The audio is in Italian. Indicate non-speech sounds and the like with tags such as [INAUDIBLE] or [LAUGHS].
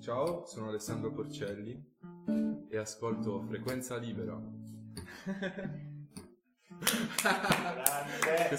Ciao, sono Alessandro Porcelli e ascolto Frequenza Libera. [LAUGHS]